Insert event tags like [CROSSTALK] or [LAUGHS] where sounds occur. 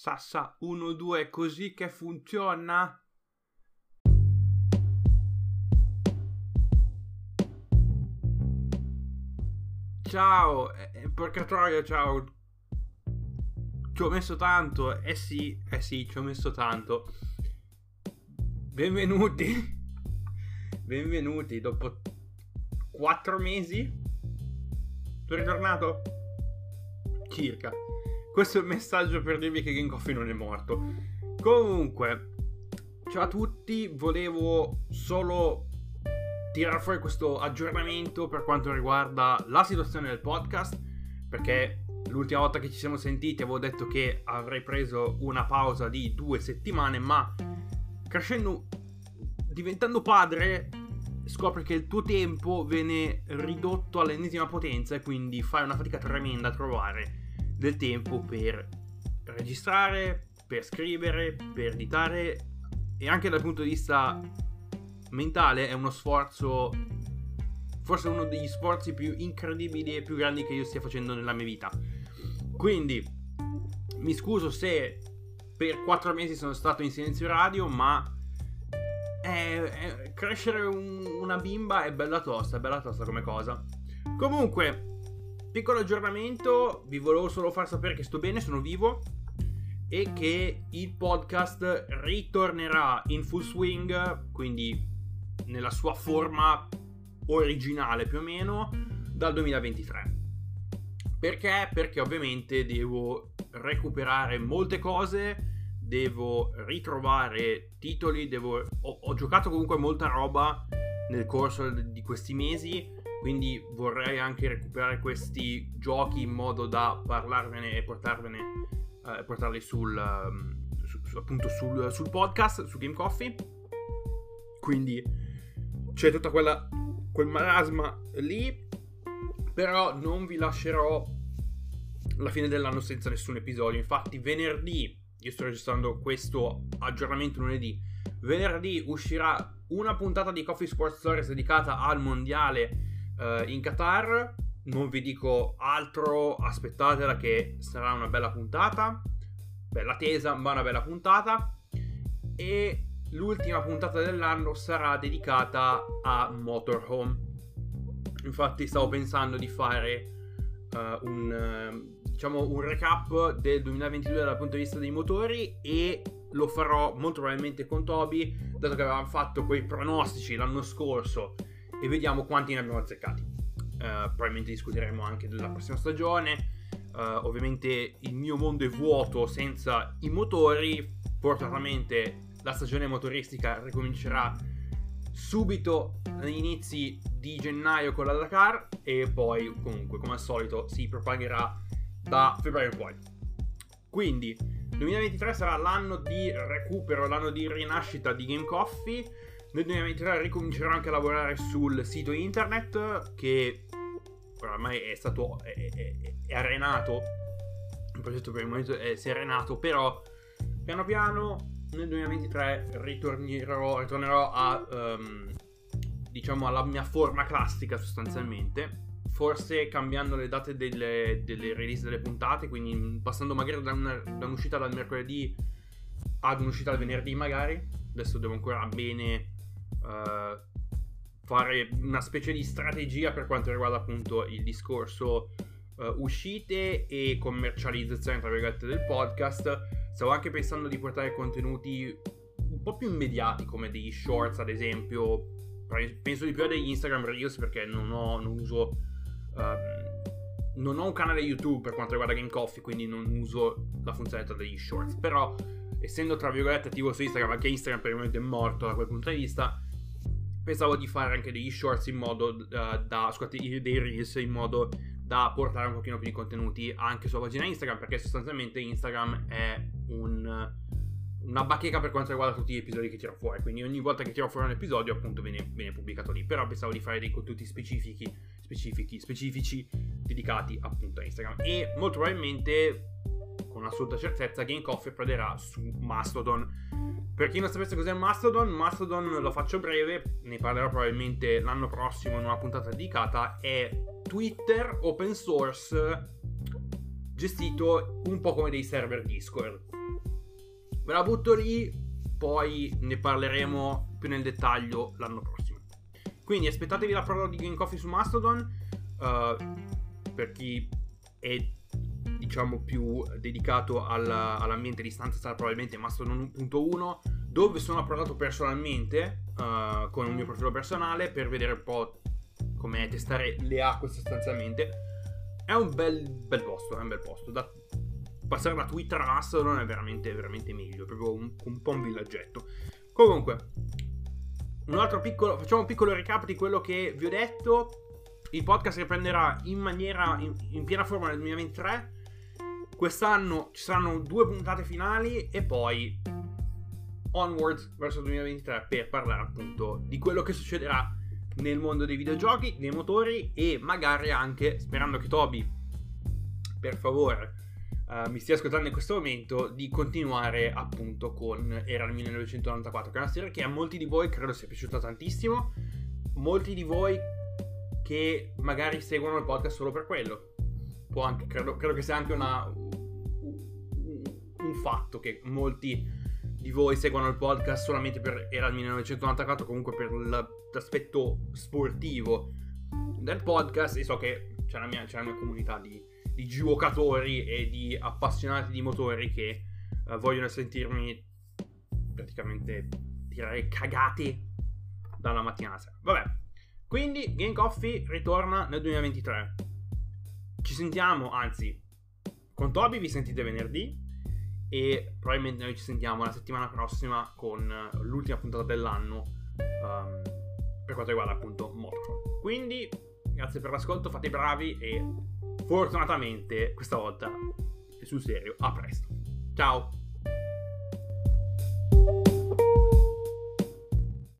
Sassa 1, 2, così che funziona? Ciao, eh, porca troia, ciao. Ci ho messo tanto, eh sì, eh sì, ci ho messo tanto. Benvenuti, [LAUGHS] benvenuti dopo 4 mesi. Sono ritornato? Circa. Questo è il messaggio per dirvi che Game Coffee non è morto. Comunque, ciao a tutti, volevo solo tirare fuori questo aggiornamento per quanto riguarda la situazione del podcast, perché l'ultima volta che ci siamo sentiti avevo detto che avrei preso una pausa di due settimane, ma crescendo, diventando padre, scopri che il tuo tempo viene ridotto all'ennesima potenza e quindi fai una fatica tremenda a trovare del tempo per registrare, per scrivere, per editare e anche dal punto di vista mentale è uno sforzo, forse uno degli sforzi più incredibili e più grandi che io stia facendo nella mia vita. Quindi mi scuso se per quattro mesi sono stato in silenzio radio, ma è, è, crescere un, una bimba è bella tosta, è bella tosta come cosa. Comunque, Piccolo aggiornamento, vi volevo solo far sapere che sto bene, sono vivo e che il podcast ritornerà in full swing, quindi nella sua forma originale più o meno, dal 2023. Perché? Perché ovviamente devo recuperare molte cose, devo ritrovare titoli, devo... ho, ho giocato comunque molta roba nel corso di questi mesi quindi vorrei anche recuperare questi giochi in modo da parlarvene e portarvene, eh, portarli sul, um, su, su, appunto sul, sul, podcast, su Game Coffee. Quindi c'è tutta quella, quel marasma lì, però non vi lascerò la fine dell'anno senza nessun episodio. Infatti venerdì, io sto registrando questo aggiornamento lunedì, venerdì uscirà una puntata di Coffee Sports Stories dedicata al mondiale uh, in Qatar. Non vi dico altro, aspettatela che sarà una bella puntata. Bella tesa, ma una bella puntata. E l'ultima puntata dell'anno sarà dedicata a Motorhome. Infatti stavo pensando di fare uh, un, uh, diciamo, un recap del 2022 dal punto di vista dei motori e lo farò molto probabilmente con Toby, dato che avevamo fatto quei pronostici l'anno scorso e vediamo quanti ne abbiamo azzeccati. Uh, probabilmente discuteremo anche della prossima stagione. Uh, ovviamente il mio mondo è vuoto senza i motori. Fortunatamente la stagione motoristica ricomincerà subito agli inizi di gennaio con la Dakar e poi comunque come al solito si propagherà da febbraio in poi. Quindi 2023 sarà l'anno di recupero, l'anno di rinascita di Game Coffee nel 2023 ricomincerò anche a lavorare sul sito internet che ormai è stato è, è, è arenato. Il progetto per il momento è, si è arenato, però piano piano nel 2023 ritornerò, ritornerò a um, diciamo alla mia forma classica sostanzialmente. Forse cambiando le date delle, delle release delle puntate, quindi passando magari da, una, da un'uscita dal mercoledì ad un'uscita al venerdì magari. Adesso devo ancora bene uh, fare una specie di strategia per quanto riguarda appunto il discorso uh, uscite e commercializzazione tra virgolette del podcast. Stavo anche pensando di portare contenuti un po' più immediati come degli shorts ad esempio. Penso di più a degli Instagram Reels perché non ho, non uso... Um, non ho un canale YouTube per quanto riguarda Game Coffee, quindi non uso la funzionalità degli shorts. Però, essendo tra virgolette attivo su Instagram, anche Instagram per il momento è morto da quel punto di vista, pensavo di fare anche degli shorts in modo uh, da, scusate, dei reels in modo da portare un pochino più di contenuti anche sulla pagina Instagram perché sostanzialmente Instagram è un, una bacheca per quanto riguarda tutti gli episodi che tiro fuori. Quindi ogni volta che tiro fuori un episodio appunto viene, viene pubblicato lì. Però pensavo di fare dei contenuti specifici specifici specifici dedicati appunto a Instagram. E molto probabilmente con assoluta certezza Game Coffee approderà su Mastodon per chi non sapesse cos'è Mastodon, Mastodon lo faccio breve, ne parlerò probabilmente l'anno prossimo in una puntata dedicata, è Twitter open source gestito un po' come dei server Discord. Ve la butto lì, poi ne parleremo più nel dettaglio l'anno prossimo. Quindi aspettatevi la prova di Game Coffee su Mastodon. Uh, per chi è diciamo più dedicato alla, all'ambiente di stanza sarà probabilmente Mastodon 1.1 dove sono approdato personalmente uh, con un mio profilo personale per vedere un po' come testare le acque sostanzialmente. È un bel, bel posto è un bel posto. Da passare da Twitter a Mastodon è veramente veramente meglio è proprio un, un po' un villaggetto. Comunque un altro piccolo facciamo un piccolo recap di quello che vi ho detto. Il podcast riprenderà in maniera in, in piena forma nel 2023 Quest'anno ci saranno due puntate finali e poi onwards verso il 2023 per parlare appunto di quello che succederà nel mondo dei videogiochi, dei motori e magari anche, sperando che Toby, per favore, uh, mi stia ascoltando in questo momento, di continuare appunto con Era il 1994, che è una serie che a molti di voi credo sia piaciuta tantissimo, molti di voi che magari seguono il podcast solo per quello può anche, credo, credo che sia anche una, un fatto che molti di voi seguono il podcast solamente per era il 1994 comunque per l'aspetto sportivo del podcast. E so che c'è la mia, c'è la mia comunità di, di, giocatori e di appassionati di motori che uh, vogliono sentirmi praticamente tirare cagate dalla mattina alla sera. Vabbè quindi Game Coffee ritorna nel 2023 ci sentiamo, anzi, con Toby vi sentite venerdì e probabilmente noi ci sentiamo la settimana prossima con l'ultima puntata dell'anno um, per quanto riguarda appunto Motorsport. Quindi, grazie per l'ascolto, fate i bravi e fortunatamente questa volta sul serio, a presto. Ciao!